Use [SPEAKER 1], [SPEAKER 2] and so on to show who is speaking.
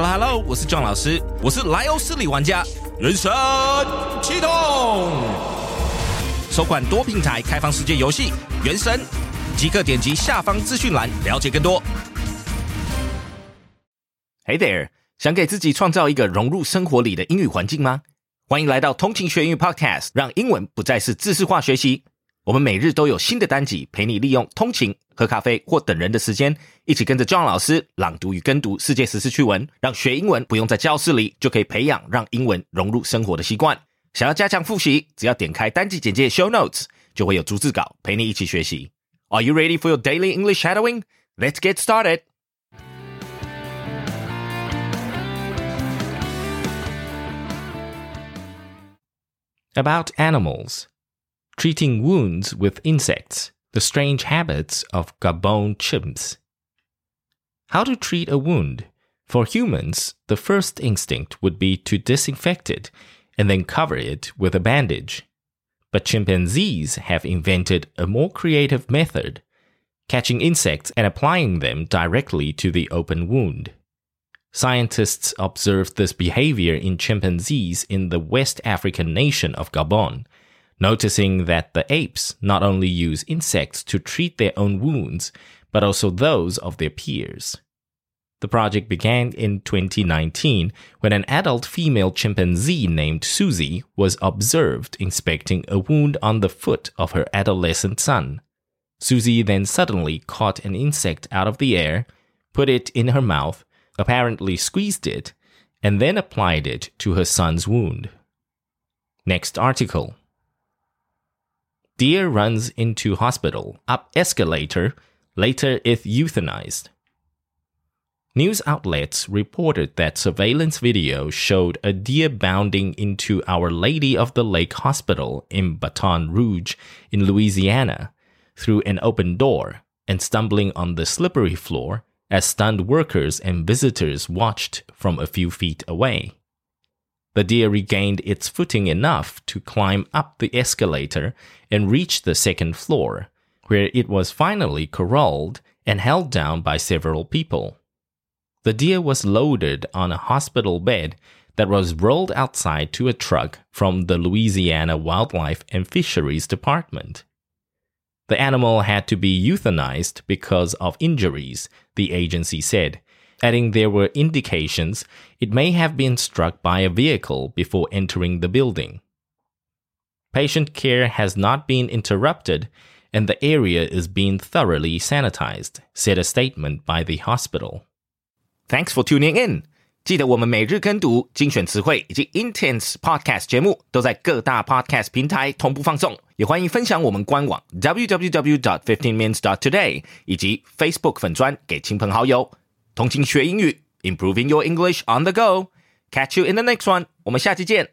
[SPEAKER 1] Hello Hello，我是 John 老师，我是莱欧斯里玩家，人生启动，首款多平台开放世界游戏《原神》，即刻点击下方资讯栏了解更多。Hey there，想给自己创造一个融入生活里的英语环境吗？欢迎来到通勤学英语 Podcast，让英文不再是知识化学习。我们每日都有新的单集，陪你利用通勤、喝咖啡或等人的时间，一起跟着 John 老师朗读与跟读世界时事趣闻，让学英文不用在教室里就可以培养让英文融入生活的习惯。想要加强复习，只要点开单集简介 Show Notes，就会有逐字稿陪你一起学习。Are you ready for your daily English shadowing? Let's get started. About animals. Treating wounds with insects. The strange habits of Gabon chimps. How to treat a wound. For humans, the first instinct would be to disinfect it and then cover it with a bandage. But chimpanzees have invented a more creative method catching insects and applying them directly to the open wound. Scientists observed this behavior in chimpanzees in the West African nation of Gabon, noticing that the apes not only use insects to treat their own wounds, but also those of their peers. The project began in 2019 when an adult female chimpanzee named Suzee was observed inspecting a wound on the foot of her adolescent son. Suzee then suddenly caught an insect out of the air, put it in her mouth, apparently squeezed it, and then applied it to her son's wound. Next article. Deer runs into hospital, up escalator, later is euthanized. News outlets reported that surveillance video showed a deer bounding into Our Lady of the Lake Hospital in Baton Rouge, in Louisiana, through an open door and stumbling on the slippery floor as stunned workers and visitors watched from a few feet away. The deer regained its footing enough to climb up the escalator and reach the second floor, where it was finally corralled and held down by several people. The deer was loaded on a hospital bed that was rolled outside to a truck from the Louisiana Wildlife and Fisheries Department. The animal had to be euthanized because of injuries, the agency said, adding there were indications it may have been struck by a vehicle before entering the building. Patient care has not been interrupted and the area is being thoroughly sanitized, said a statement by the hospital. Thanks for tuning in. 记得我们每日跟读、精选词汇以及 Intense Podcast 节目都在各大 Podcast 平台同步放送，也欢迎分享我们官网 www.fifteenminutes.today 以及 Facebook 粉专给亲朋好友。 通勤学英语，Improving your English on the go。Catch you in the next one。我们下期见。